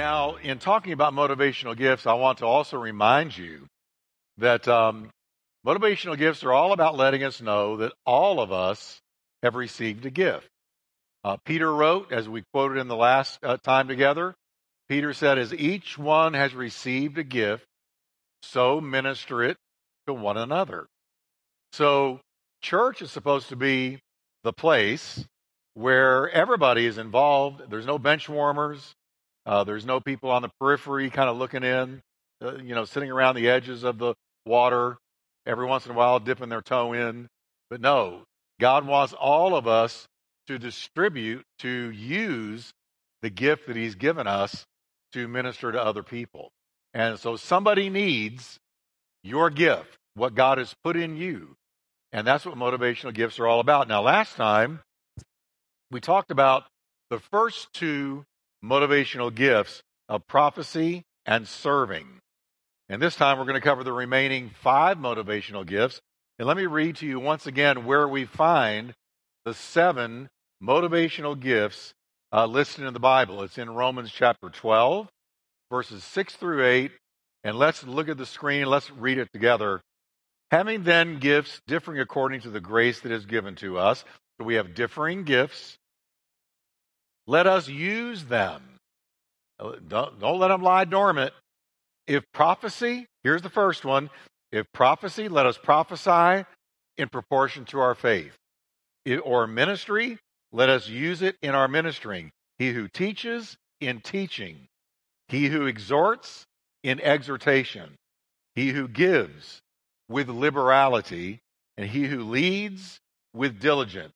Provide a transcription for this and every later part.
Now, in talking about motivational gifts, I want to also remind you that um, motivational gifts are all about letting us know that all of us have received a gift. Uh, Peter wrote, as we quoted in the last uh, time together, Peter said, As each one has received a gift, so minister it to one another. So, church is supposed to be the place where everybody is involved. There's no bench warmers. Uh, there's no people on the periphery kind of looking in, uh, you know, sitting around the edges of the water every once in a while, dipping their toe in. But no, God wants all of us to distribute, to use the gift that He's given us to minister to other people. And so somebody needs your gift, what God has put in you. And that's what motivational gifts are all about. Now, last time we talked about the first two motivational gifts of prophecy and serving. And this time we're going to cover the remaining five motivational gifts. And let me read to you once again where we find the seven motivational gifts uh, listed in the Bible. It's in Romans chapter 12, verses 6 through 8. And let's look at the screen. Let's read it together. Having then gifts differing according to the grace that is given to us. So we have differing gifts. Let us use them. Uh, don't, don't let them lie dormant. If prophecy, here's the first one. If prophecy, let us prophesy in proportion to our faith. or ministry, let us use it in our ministering. He who teaches, in teaching. He who exhorts, in exhortation. He who gives, with liberality. And he who leads, with diligence.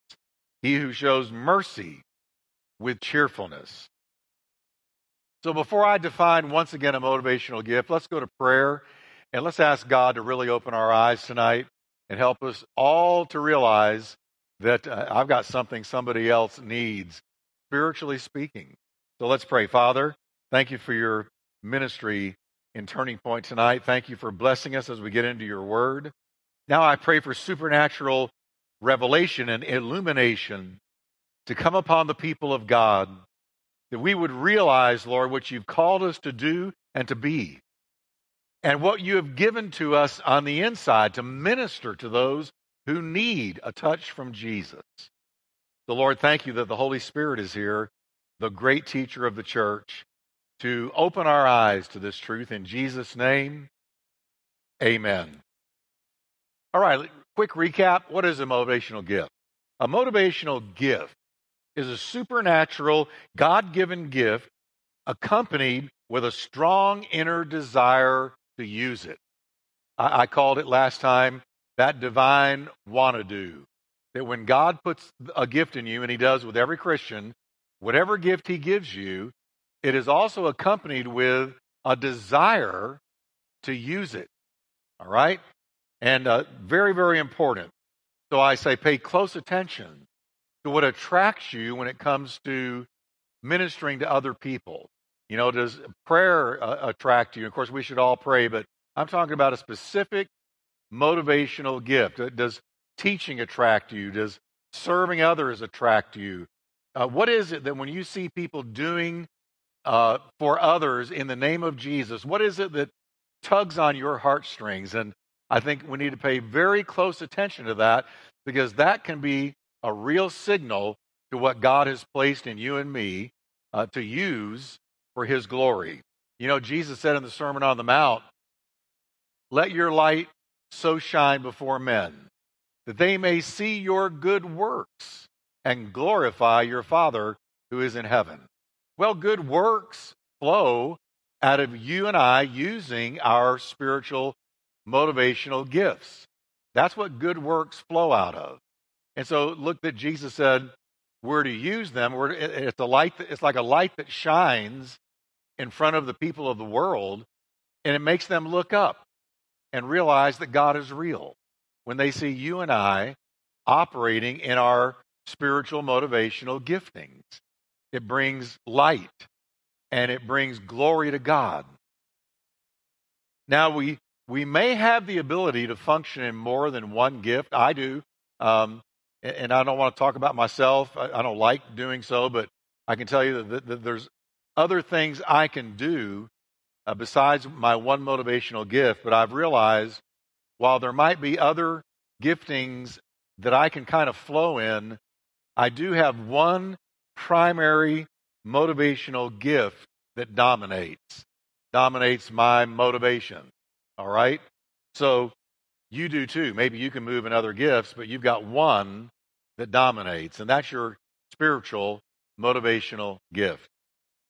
He who shows mercy, with cheerfulness. So before I define once again a motivational gift, let's go to prayer and let's ask God to really open our eyes tonight and help us all to realize that uh, I've got something somebody else needs, spiritually speaking. So let's pray. Father, thank you for your ministry in Turning Point tonight. Thank you for blessing us as we get into your word. Now I pray for supernatural revelation and illumination to come upon the people of God, that we would realize, Lord, what you've called us to do and to be, and what you have given to us on the inside to minister to those who need a touch from Jesus. The Lord, thank you that the Holy Spirit is here, the great teacher of the church, to open our eyes to this truth. In Jesus' name, amen. All right, quick recap. What is a motivational gift? A motivational gift is a supernatural, God given gift accompanied with a strong inner desire to use it. I, I called it last time that divine wanna do. That when God puts a gift in you, and He does with every Christian, whatever gift He gives you, it is also accompanied with a desire to use it. All right? And uh, very, very important. So I say pay close attention to what attracts you when it comes to ministering to other people. You know, does prayer uh, attract you? Of course, we should all pray, but I'm talking about a specific motivational gift. Uh, does teaching attract you? Does serving others attract you? Uh, what is it that when you see people doing uh, for others in the name of Jesus, what is it that tugs on your heartstrings? And I think we need to pay very close attention to that because that can be a real signal to what God has placed in you and me uh, to use for His glory. You know, Jesus said in the Sermon on the Mount, Let your light so shine before men that they may see your good works and glorify your Father who is in heaven. Well, good works flow out of you and I using our spiritual motivational gifts. That's what good works flow out of. And so look that Jesus said we're to use them. We're, it's a light. It's like a light that shines in front of the people of the world, and it makes them look up and realize that God is real when they see you and I operating in our spiritual motivational giftings. It brings light and it brings glory to God. Now we we may have the ability to function in more than one gift. I do. Um, and I don't want to talk about myself. I don't like doing so, but I can tell you that, there's other things I can do uh, besides my one motivational gift, but I've realized while there might be other giftings that I can kind of flow in, I do have one primary motivational gift that dominates, dominates my motivation. All right? So you do too. Maybe you can move in other gifts, but you've got one that dominates, and that's your spiritual motivational gift.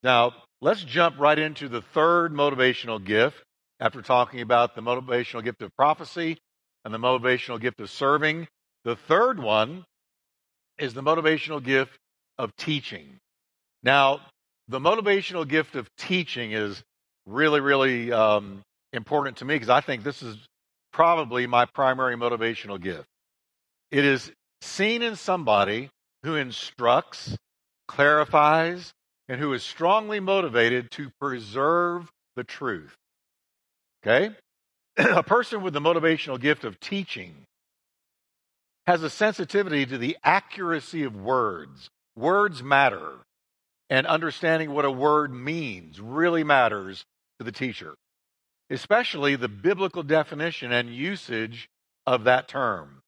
Now, let's jump right into the third motivational gift after talking about the motivational gift of prophecy and the motivational gift of serving. The third one is the motivational gift of teaching. Now, the motivational gift of teaching is really, really um, important to me because I think this is probably my primary motivational gift. It is seen in somebody who instructs, clarifies, and who is strongly motivated to preserve the truth. Okay? a person with the motivational gift of teaching has a sensitivity to the accuracy of words. Words matter, and understanding what a word means really matters to the teacher, especially the biblical definition and usage of that term.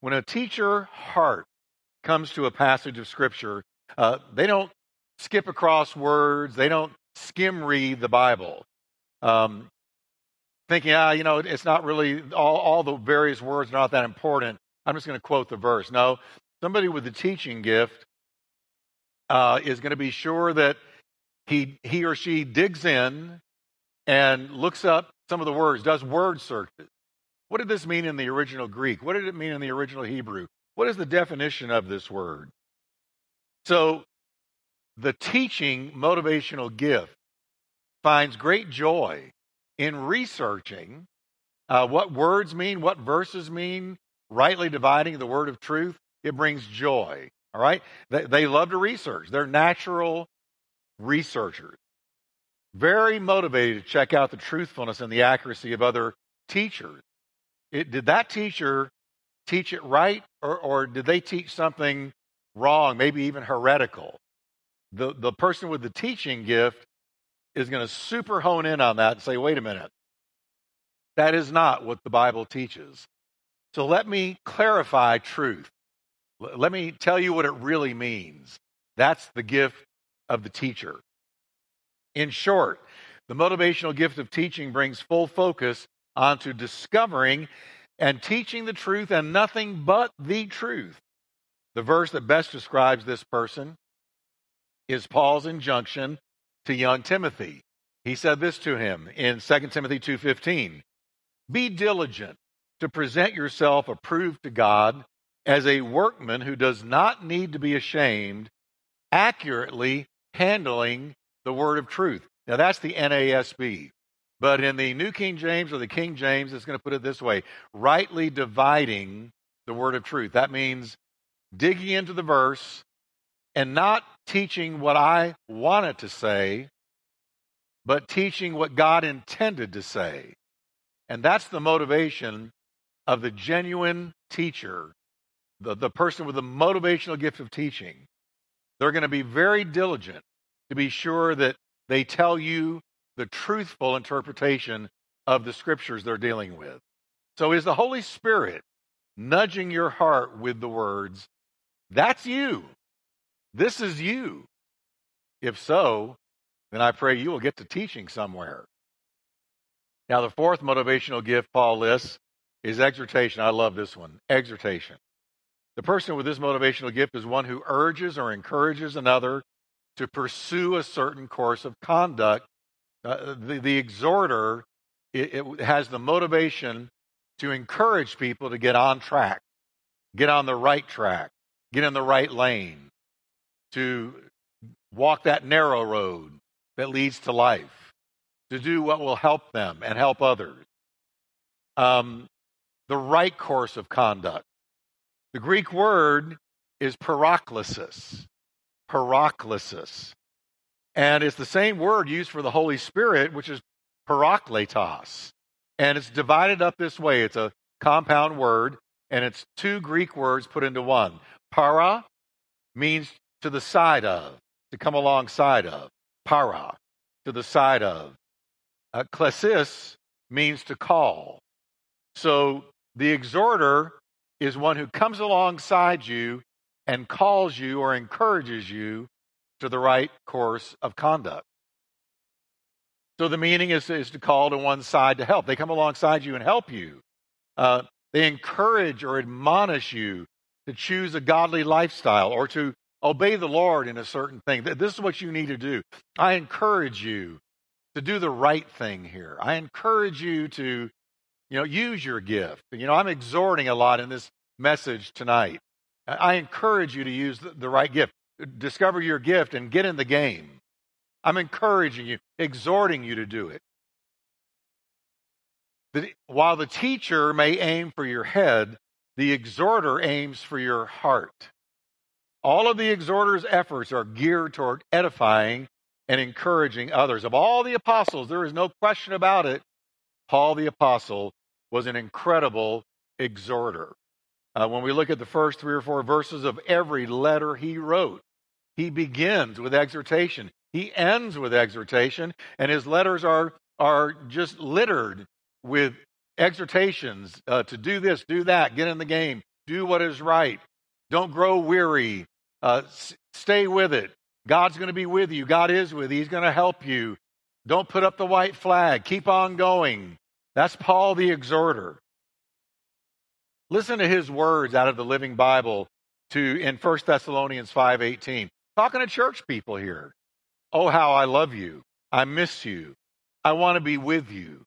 When a teacher heart comes to a passage of Scripture, uh, they don't skip across words, they don't skim read the Bible. Um, thinking, ah, you know, it's not really all, all the various words are not that important. I'm just going to quote the verse. No, somebody with the teaching gift uh, is going to be sure that he he or she digs in and looks up some of the words, does word searches. What did this mean in the original Greek? What did it mean in the original Hebrew? What is the definition of this word? So, the teaching motivational gift finds great joy in researching uh, what words mean, what verses mean, rightly dividing the word of truth. It brings joy. All right? They, they love to research, they're natural researchers. Very motivated to check out the truthfulness and the accuracy of other teachers. It, did that teacher teach it right, or, or did they teach something wrong, maybe even heretical? The, the person with the teaching gift is going to super hone in on that and say, wait a minute, that is not what the Bible teaches. So let me clarify truth. Let me tell you what it really means. That's the gift of the teacher. In short, the motivational gift of teaching brings full focus onto discovering and teaching the truth and nothing but the truth. The verse that best describes this person is Paul's injunction to young Timothy. He said this to him in 2 Timothy 2:15. Be diligent to present yourself approved to God as a workman who does not need to be ashamed, accurately handling the word of truth. Now that's the NASB. But in the New King James or the King James, it's going to put it this way rightly dividing the word of truth. That means digging into the verse and not teaching what I wanted to say, but teaching what God intended to say. And that's the motivation of the genuine teacher, the, the person with the motivational gift of teaching. They're going to be very diligent to be sure that they tell you the truthful interpretation of the scriptures they're dealing with. So, is the Holy Spirit nudging your heart with the words, That's you. This is you. If so, then I pray you will get to teaching somewhere. Now, the fourth motivational gift Paul lists is exhortation. I love this one exhortation. The person with this motivational gift is one who urges or encourages another to pursue a certain course of conduct. Uh, the, the exhorter it, it has the motivation to encourage people to get on track, get on the right track, get in the right lane, to walk that narrow road that leads to life, to do what will help them and help others. Um, the right course of conduct. The Greek word is paraklesis. Paraklesis. And it's the same word used for the Holy Spirit, which is parakletos. And it's divided up this way. It's a compound word, and it's two Greek words put into one. Para means to the side of, to come alongside of. para, to the side of. Uh, klesis means to call. So the exhorter is one who comes alongside you and calls you or encourages you to the right course of conduct. So the meaning is, is to call to one side to help. They come alongside you and help you. Uh, they encourage or admonish you to choose a godly lifestyle or to obey the Lord in a certain thing. This is what you need to do. I encourage you to do the right thing here. I encourage you to, you know, use your gift. You know, I'm exhorting a lot in this message tonight. I encourage you to use the, the right gift. Discover your gift and get in the game. I'm encouraging you, exhorting you to do it. The, while the teacher may aim for your head, the exhorter aims for your heart. All of the exhorter's efforts are geared toward edifying and encouraging others. Of all the apostles, there is no question about it. Paul the apostle was an incredible exhorter. Uh, when we look at the first three or four verses of every letter he wrote, he begins with exhortation. He ends with exhortation, and his letters are, are just littered with exhortations uh, to do this, do that, get in the game, do what is right, don't grow weary, uh, s- stay with it. God's going to be with you. God is with you. He's going to help you. Don't put up the white flag. Keep on going. That's Paul the exhorter. Listen to his words out of the Living Bible to in 1 Thessalonians 5:18. Talking to church people here. Oh how I love you. I miss you. I want to be with you.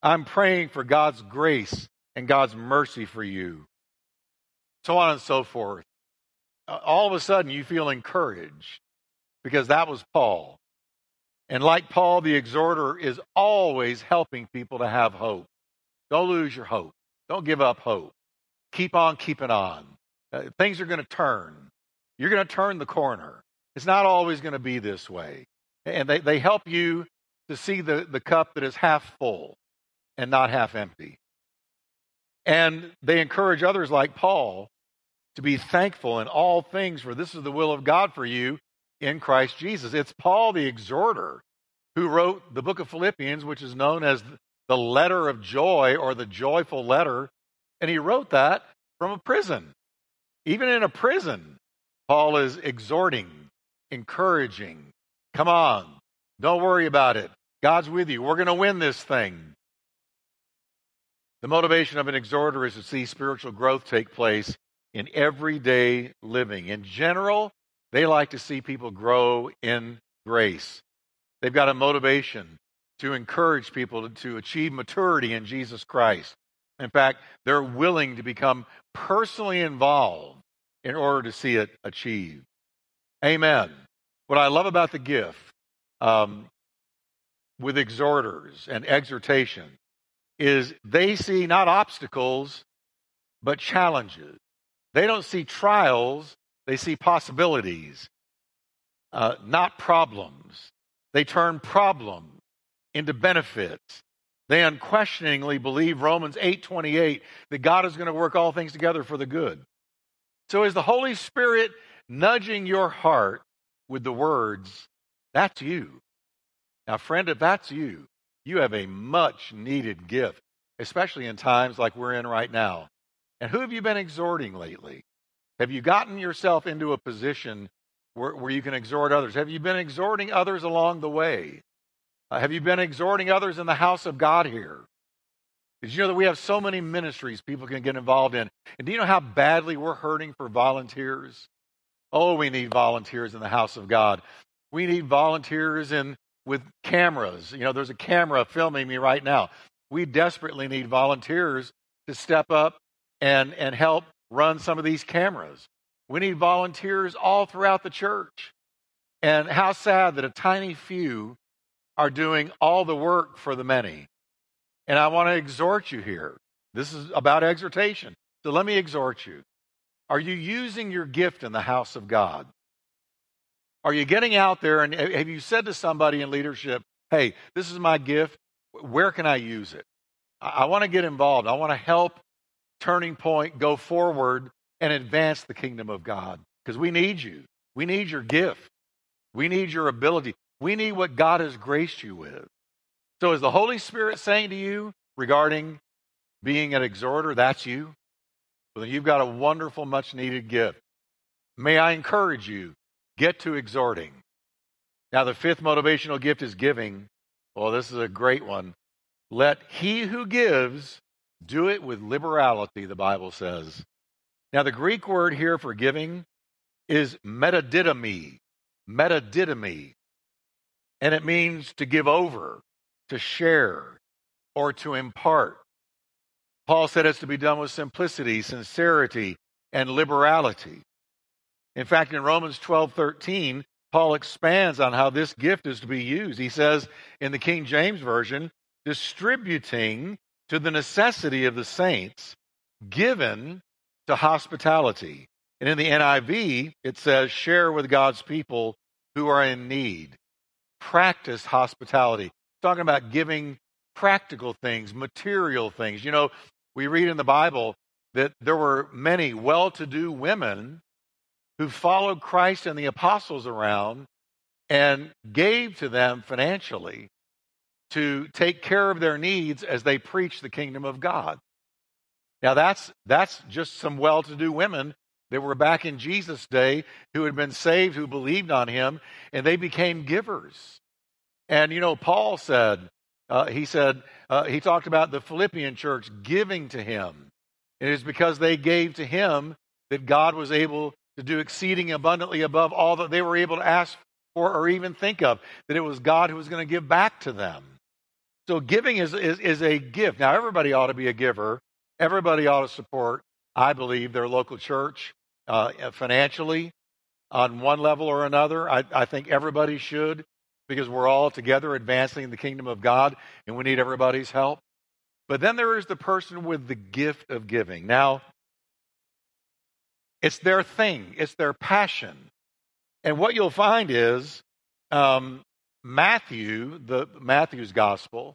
I'm praying for God's grace and God's mercy for you. So on and so forth. All of a sudden, you feel encouraged because that was Paul. And like Paul, the exhorter is always helping people to have hope. Don't lose your hope. Don't give up hope. Keep on keeping on. Uh, things are going to turn. You're going to turn the corner. It's not always going to be this way. And they, they help you to see the, the cup that is half full and not half empty. And they encourage others like Paul to be thankful in all things, for this is the will of God for you in Christ Jesus. It's Paul the exhorter who wrote the book of Philippians, which is known as the letter of joy or the joyful letter. And he wrote that from a prison. Even in a prison, Paul is exhorting, encouraging. Come on, don't worry about it. God's with you. We're going to win this thing. The motivation of an exhorter is to see spiritual growth take place in everyday living. In general, they like to see people grow in grace. They've got a motivation to encourage people to, to achieve maturity in Jesus Christ. In fact, they're willing to become personally involved in order to see it achieved. Amen. What I love about the gift um, with exhorters and exhortation is they see not obstacles, but challenges. They don't see trials, they see possibilities, uh, not problems. They turn problems into benefits. They unquestioningly believe Romans 8:28 that God is going to work all things together for the good. So is the Holy Spirit nudging your heart with the words, that's you. Now friend, if that's you, you have a much needed gift, especially in times like we're in right now. And who have you been exhorting lately? Have you gotten yourself into a position where, where you can exhort others? Have you been exhorting others along the way? Uh, have you been exhorting others in the house of God here? Did you know that we have so many ministries people can get involved in? And do you know how badly we're hurting for volunteers? Oh, we need volunteers in the house of God. We need volunteers in with cameras. You know, there's a camera filming me right now. We desperately need volunteers to step up and, and help run some of these cameras. We need volunteers all throughout the church. And how sad that a tiny few are doing all the work for the many. And I want to exhort you here. This is about exhortation. So let me exhort you. Are you using your gift in the house of God? Are you getting out there and have you said to somebody in leadership, hey, this is my gift. Where can I use it? I, want to get involved. I want to help Turning Point go forward and advance the kingdom of God because we need you. We need your gift. We need your ability. We need what God has graced you with. So, is the Holy Spirit saying to you regarding being an exhorter, that's you? Well, then you've got a wonderful, much needed gift. May I encourage you, get to exhorting. Now, the fifth motivational gift is giving. Well, this is a great one. Let he who gives do it with liberality, the Bible says. Now, the Greek word here for giving is metadidomi, metadidomi. And it means to give over, to share, or to impart. Paul said it's to be done with simplicity, sincerity, and liberality. In fact, in Romans 12 13, Paul expands on how this gift is to be used. He says in the King James Version, distributing to the necessity of the saints, given to hospitality. And in the NIV, it says, share with God's people who are in need. Practice hospitality. Talking about giving practical things, material things. You know, we read in the Bible that there were many well to do women who followed Christ and the apostles around and gave to them financially to take care of their needs as they preached the kingdom of God. Now that's that's just some well-to-do women that were back in Jesus' day who had been saved, who believed on him, and they became givers. And you know, Paul said, uh, he said, uh, he talked about the Philippian church giving to him. And It is because they gave to him that God was able to do exceeding abundantly above all that they were able to ask for or even think of, that it was God who was going to give back to them. So giving is, is, is a gift. Now, everybody ought to be a giver. Everybody ought to support, I believe, their local church uh, financially on one level or another. I, I think everybody should because we're all together advancing the kingdom of God and we need everybody's help. But then there is the person with the gift of giving. Now, it's their thing, it's their passion. And what you'll find is um, Matthew, the Matthew's gospel,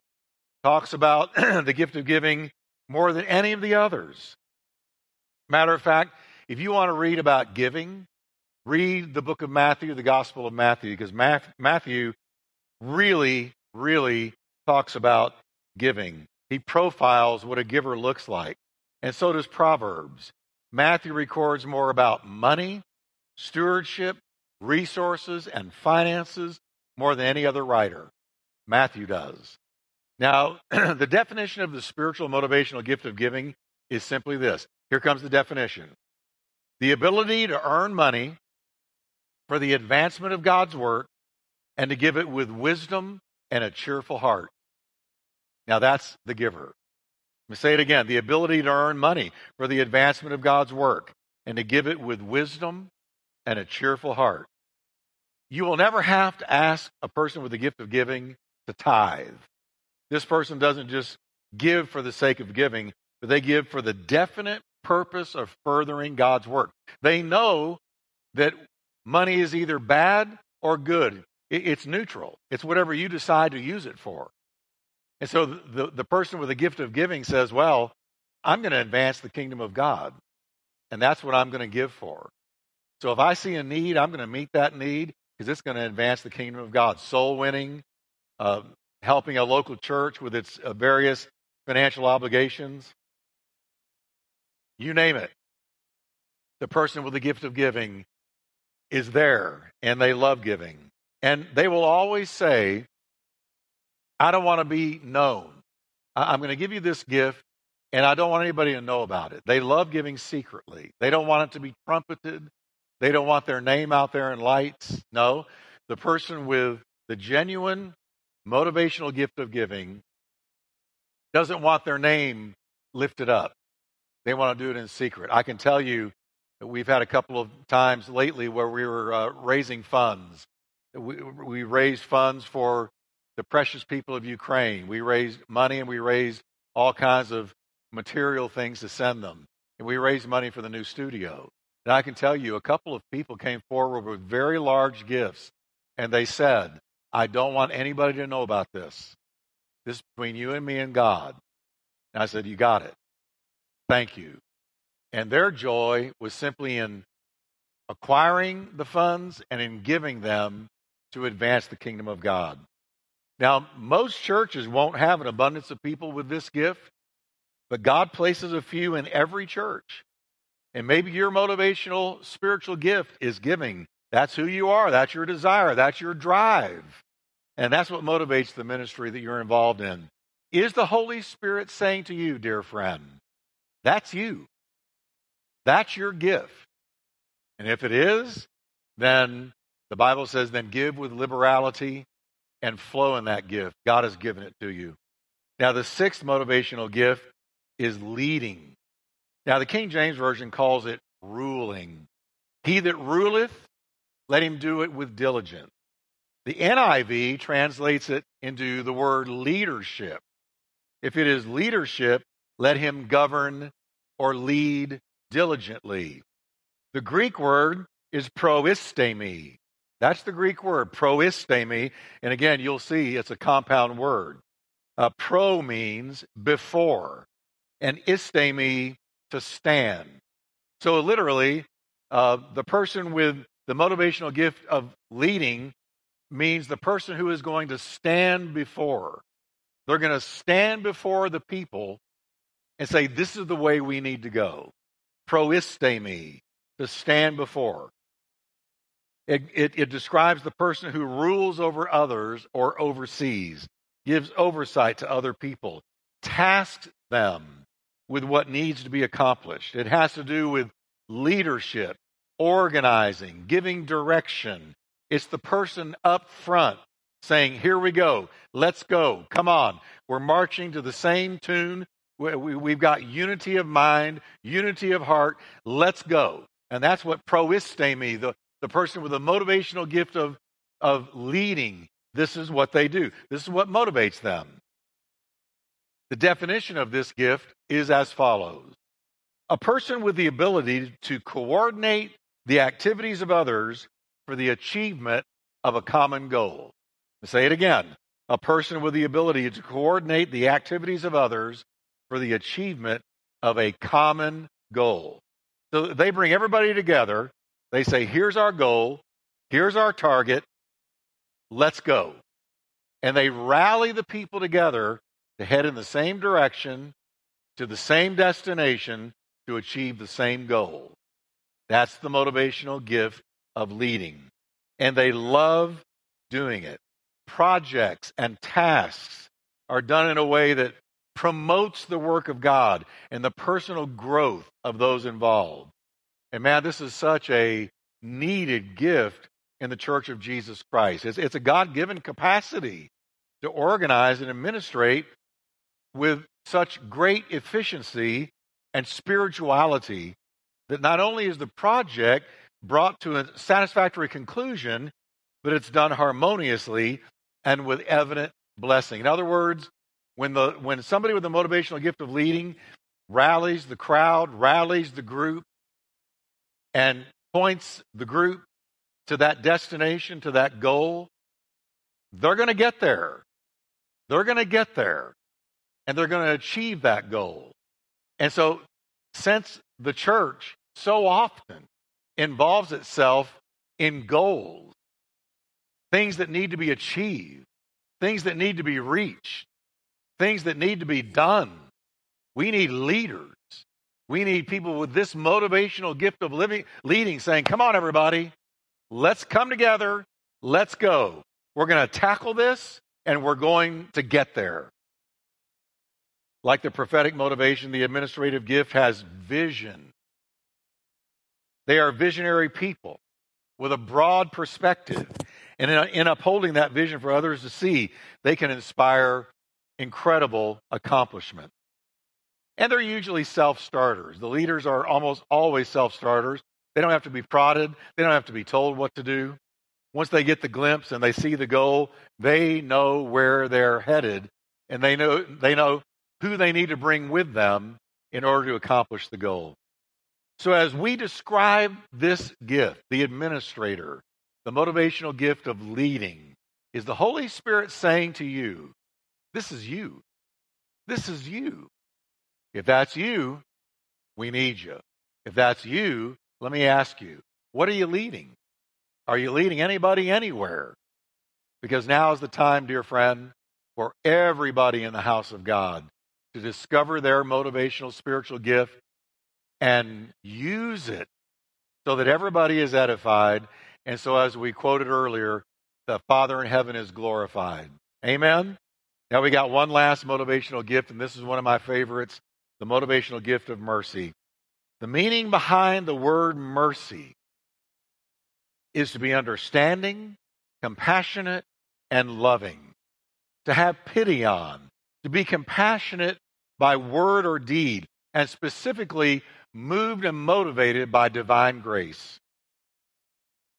talks about the gift of giving more than any of the others. Matter of fact, if you want to read about giving, read the book of Matthew, the Gospel of Matthew, because Matthew really, really talks about giving. He profiles what a giver looks like. And so does Proverbs. Matthew records more about money, stewardship, resources, and finances more than any other writer. Matthew does. Now, the definition of the spiritual motivational gift of giving is simply this. Here comes the definition the ability to earn money for the advancement of God's work and to give it with wisdom and a cheerful heart. Now, that's the giver. Let me say it again the ability to earn money for the advancement of God's work and to give it with wisdom and a cheerful heart. You will never have to ask a person with the gift of giving to tithe. This person doesn't just give for the sake of giving, but they give for the definite purpose of furthering God's work. They know that money is either bad or good. It's neutral. It's whatever you decide to use it for. And so the, the person with the gift of giving says, Well, I'm going to advance the kingdom of God, and that's what I'm going to give for. So if I see a need, I'm going to meet that need because it's going to advance the kingdom of God. Soul winning, uh, helping a local church with its uh, various financial obligations. You name it. The person with the gift of giving is there and they love giving. And they will always say, I don't want to be known. I'm going to give you this gift and I don't want anybody to know about it. They love giving secretly. They don't want it to be trumpeted. They don't want their name out there in lights. No, the person with the genuine motivational gift of giving doesn't want their name lifted up. They want to do it in secret. I can tell you that we've had a couple of times lately where we were uh, raising funds. We, we raised funds for the precious people of Ukraine. We raised money and we raised all kinds of material things to send them. And we raised money for the new studio. And I can tell you, a couple of people came forward with very large gifts, and they said, I don't want anybody to know about this. This is between you and me and God. And I said, You got it. Thank you. And their joy was simply in acquiring the funds and in giving them to advance the kingdom of God. Now, most churches won't have an abundance of people with this gift, but God places a few in every church. And maybe your motivational spiritual gift is giving. That's who you are. That's your desire. That's your drive. And that's what motivates the ministry that you're involved in. Is the Holy Spirit saying to you, dear friend, that's you? That's your gift. And if it is, then the Bible says, then give with liberality and flow in that gift. God has given it to you. Now, the sixth motivational gift is leading. Now, the King James Version calls it ruling. He that ruleth, let him do it with diligence. The NIV translates it into the word leadership. If it is leadership, let him govern or lead diligently. The Greek word is proistemi. That's the Greek word, proistemi. And again, you'll see it's a compound word. Uh, pro means before, and istemi to stand. So literally, uh, the person with the motivational gift of leading means the person who is going to stand before. They're going to stand before the people and say, This is the way we need to go. Proistemi, to stand before. It, it, it, describes the person who rules over others or oversees, gives oversight to other people, tasks them with what needs to be accomplished. It has to do with leadership, organizing, giving direction. It's the person up front saying, Here we go, let's go, come on. We're marching to the same tune. We've got unity of mind, unity of heart, let's go. And that's what proistemi, the, the person with a motivational gift of, of leading, this is what they do. This is what motivates them. The definition of this gift is as follows A person with the ability to coordinate the activities of others for the achievement of a common goal. I'll say it again. A person with the ability to coordinate the activities of others for the achievement of a common goal. So they bring everybody together. They say, here's our goal. Here's our target. Let's go. And they rally the people together to head in the same direction, to the same destination, to achieve the same goal. That's the motivational gift of leading. And they love doing it. Projects and tasks are done in a way that promotes the work of God and the personal growth of those involved. And man, this is such a needed gift in the Church of Jesus Christ. It's, it's a God given capacity to organize and administrate with such great efficiency and spirituality that not only is the project brought to a satisfactory conclusion, but it's done harmoniously and with evident blessing. In other words, when, the, when somebody with the motivational gift of leading rallies the crowd, rallies the group, and points the group to that destination, to that goal, they're going to get there. They're going to get there and they're going to achieve that goal. And so, since the church so often involves itself in goals, things that need to be achieved, things that need to be reached, things that need to be done, we need leaders. We need people with this motivational gift of living, leading, saying, Come on, everybody, let's come together, let's go. We're going to tackle this, and we're going to get there. Like the prophetic motivation, the administrative gift has vision. They are visionary people with a broad perspective. And in, in, upholding that vision for others to see, they can inspire incredible accomplishment. And they're usually self starters. The leaders are almost always self starters. They don't have to be prodded, they don't have to be told what to do. Once they get the glimpse and they see the goal, they know where they're headed and they know, they know who they need to bring with them in order to accomplish the goal. So, as we describe this gift, the administrator, the motivational gift of leading, is the Holy Spirit saying to you, This is you. This is you. If that's you, we need you. If that's you, let me ask you, what are you leading? Are you leading anybody anywhere? Because now is the time, dear friend, for everybody in the house of God to discover their motivational spiritual gift and use it so that everybody is edified. And so, as we quoted earlier, the Father in heaven is glorified. Amen? Now, we got one last motivational gift, and this is one of my favorites the motivational gift of mercy. The meaning behind the word mercy is to be understanding, compassionate, and loving, to have pity on, to be compassionate by word or deed, and specifically moved and motivated by divine grace.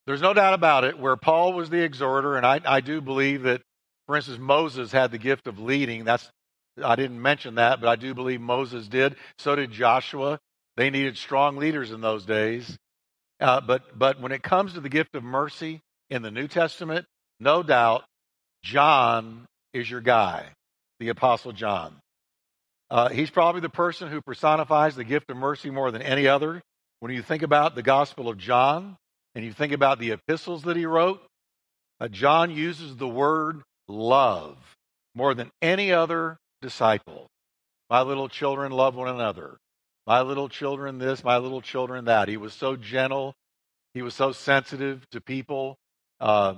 There's no doubt about it, where Paul was the exhorter, and I, I do believe that, for instance, Moses had the gift of leading. That's I didn't mention that, but I do believe Moses did. So did Joshua. They needed strong leaders in those days. Uh, but, but when it comes to the gift of mercy in the New Testament, no doubt John is your guy, the Apostle John. Uh, he's probably the person who personifies the gift of mercy more than any other. When you think about the Gospel of John and you think about the epistles that he wrote, uh, John uses the word love more than any other disciple. My little children love one another. My little children this, my little children that. He was so gentle. He was so sensitive to people. Uh,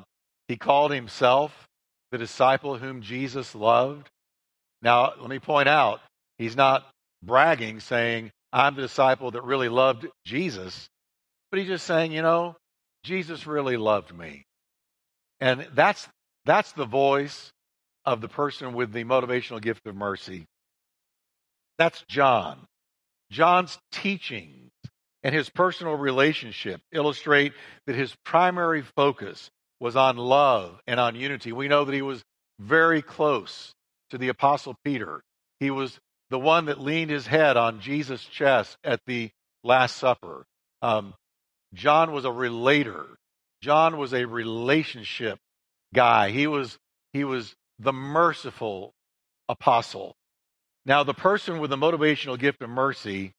he called himself the disciple whom Jesus loved. Now, let me point out, he's not bragging, saying, I'm the disciple that really loved Jesus, but he's just saying, you know, Jesus really loved me. And that's, that's the voice of the person with the motivational gift of mercy. That's John. John's teachings and his personal relationship illustrate that his primary focus was on love and on unity. We know that he was very close to the Apostle Peter. He was the one that leaned his head on Jesus' chest at the Last Supper. Um, John was a relator. John was a relationship guy. He was he was the merciful apostle. Now, the person with the motivational gift of mercy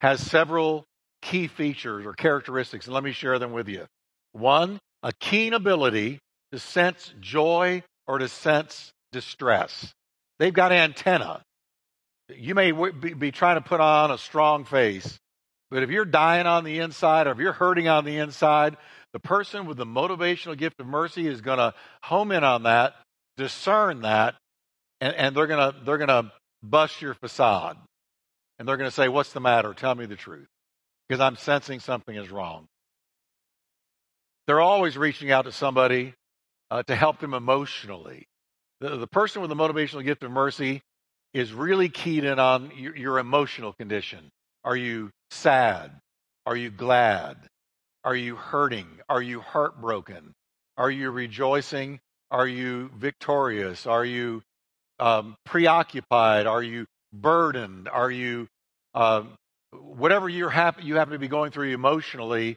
has several key features or characteristics, and let me share them with you. One, a keen ability to sense joy or to sense distress. They've got antenna. You may be trying to put on a strong face, but if you're dying on the inside or if you're hurting on the inside, the person with the motivational gift of mercy is going to home in on that discern that, and, and they're gonna they're gonna bust your facade, and they're gonna say, "What's the matter? Tell me the truth," because I'm sensing something is wrong. They're always reaching out to somebody uh, to help them emotionally. The, the person with the motivational gift of mercy is really keyed in on your, your emotional condition. Are you sad? Are you glad? Are you hurting? Are you heartbroken? Are you rejoicing? Are you victorious? Are you um, preoccupied? Are you burdened? Are you um, whatever you're you happen to be going through emotionally?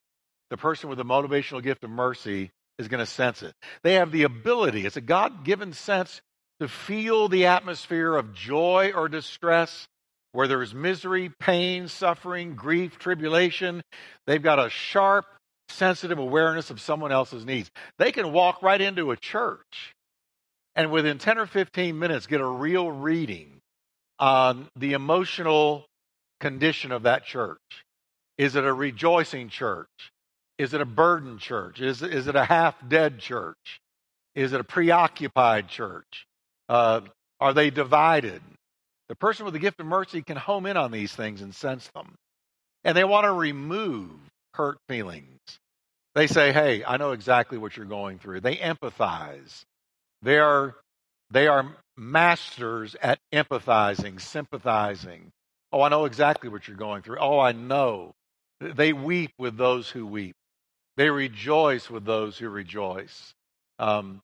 The person with the motivational gift of mercy is going to sense it. They have the ability. It's a God-given sense to feel the atmosphere of joy or distress where there's misery, pain, suffering, grief, tribulation. They've got a sharp sensitive awareness of someone else's needs. They can walk right into a church and within 10 or 15 minutes get a real reading on the emotional condition of that church. Is it a rejoicing church? Is it a burdened church? Is, is it a half dead church? Is it a preoccupied church? Uh, are they divided? The person with the gift of mercy can home in on these things and sense them. And they want to remove hurt feelings. They say, Hey, I know exactly what you're going through. They empathize. They are, they are masters at empathizing, sympathizing. Oh, I know exactly what you're going through. Oh, I know. They weep with those who weep. They rejoice with those who rejoice. Um,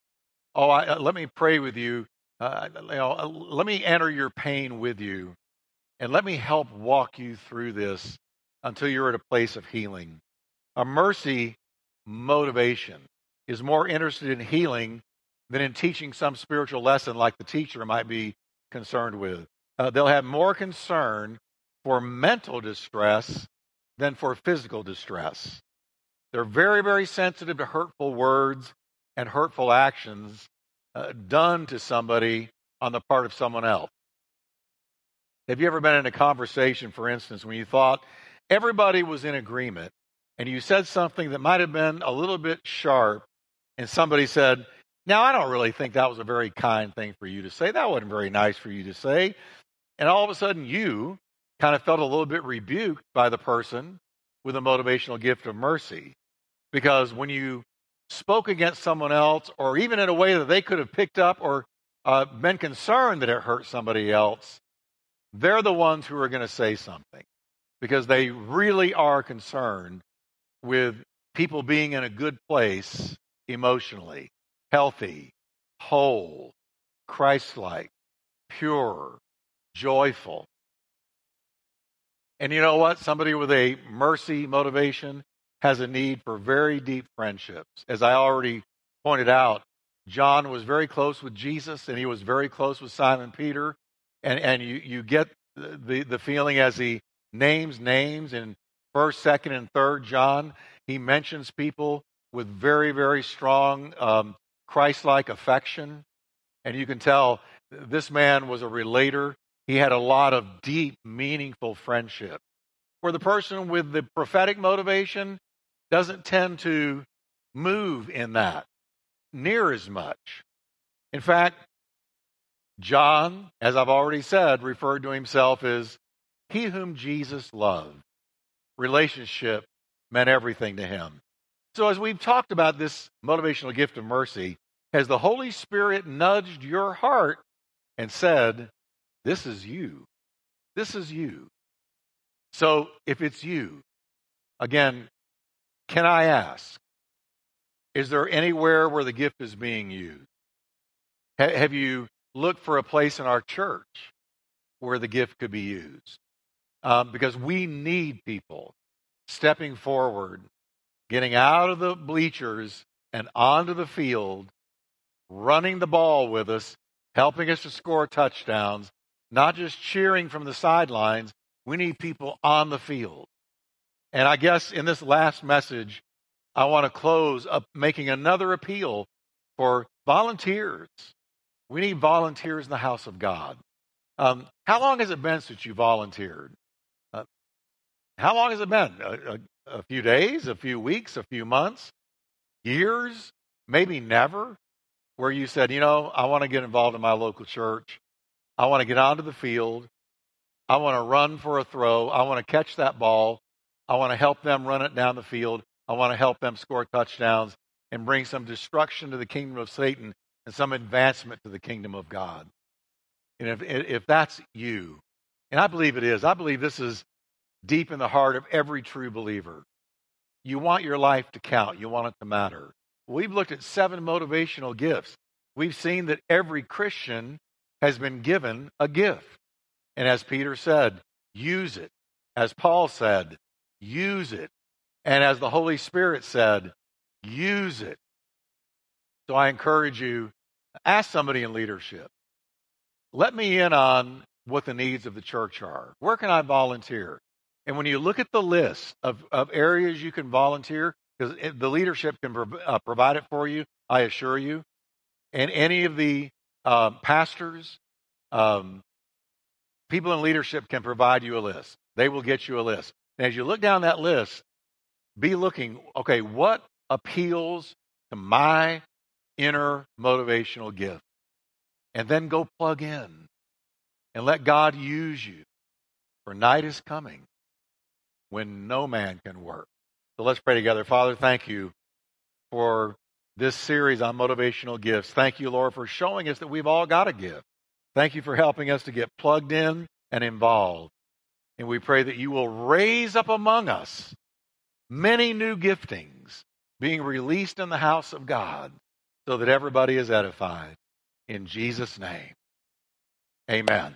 oh, I, uh, let me pray with you. Uh, you know, uh, let me enter your pain with you, and let me help walk you through this until you're at a place of healing. A mercy motivation is more interested in healing than in teaching some spiritual lesson like the teacher might be concerned with. Uh, they'll have more concern for mental distress than for physical distress. They're very, very sensitive to hurtful words and hurtful actions uh, done to somebody on the part of someone else. Have you ever been in a conversation, for instance, when you thought everybody was in agreement and you said something that might have been a little bit sharp, and somebody said, Now, I don't really think that was a very kind thing for you to say. That wasn't very nice for you to say. And all of a sudden, you kind of felt a little bit rebuked by the person with a motivational gift of mercy. Because when you spoke against someone else, or even in a way that they could have picked up or uh, been concerned that it hurt somebody else, they're the ones who are going to say something because they really are concerned with people being in a good place emotionally, healthy, whole, Christ like, pure, joyful. And you know what? Somebody with a mercy motivation has a need for very deep friendships. As I already pointed out, John was very close with Jesus and he was very close with Simon Peter. And, and you, you get the, the feeling as he names names in 1st, 2nd, and 3rd John, he mentions people with very, very strong um, Christ like affection. And you can tell this man was a relator he had a lot of deep, meaningful friendship. Where the person with the prophetic motivation doesn't tend to move in that near as much. In fact, John, as I've already said, referred to himself as he whom Jesus loved. Relationship meant everything to him. So, as we've talked about this motivational gift of mercy, has the Holy Spirit nudged your heart and said, this is you. This is you. So if it's you, again, can I ask, is there anywhere where the gift is being used? Ha- have you looked for a place in our church where the gift could be used? Um, because we need people stepping forward, getting out of the bleachers and onto the field, running the ball with us, helping us to score touchdowns, not just cheering from the sidelines. We need people on the field. And I guess in this last message, I want to close up making another appeal for volunteers. We need volunteers in the house of God. Um, how long has it been since you volunteered? How long has it been? A, a, a few days, a few weeks, a few months, years, maybe never, where you said, you know, I want to get involved in my local church. I want to get onto the field. I want to run for a throw. I want to catch that ball. I want to help them run it down the field. I want to help them score touchdowns and bring some destruction to the kingdom of Satan and some advancement to the kingdom of God. And if, if that's you, and I believe it is, I believe this is deep in the heart of every true believer. You want your life to count, you want it to matter. We've looked at seven motivational gifts. We've seen that every Christian has been given a gift. And as Peter said, use it. As Paul said, use it. And as the Holy Spirit said, use it. So I encourage you, ask somebody in leadership. Let me in on what the needs of the church are. Where can I volunteer? And when you look at the list of, of areas you can volunteer, because the leadership can pro- uh, provide it for you, I assure you, and any of the uh, pastors, um, people in leadership can provide you a list. They will get you a list. And as you look down that list, be looking, okay, what appeals to my inner motivational gift? And then go plug in and let God use you. For night is coming when no man can work. So let's pray together. Father, thank you for this series on motivational gifts. Thank you, Lord, for showing us that we've all got a gift. Thank you for helping us to get plugged in and involved. And we pray that you will raise up among us many new giftings being released in the house of God so that everybody is edified. In Jesus' name, amen.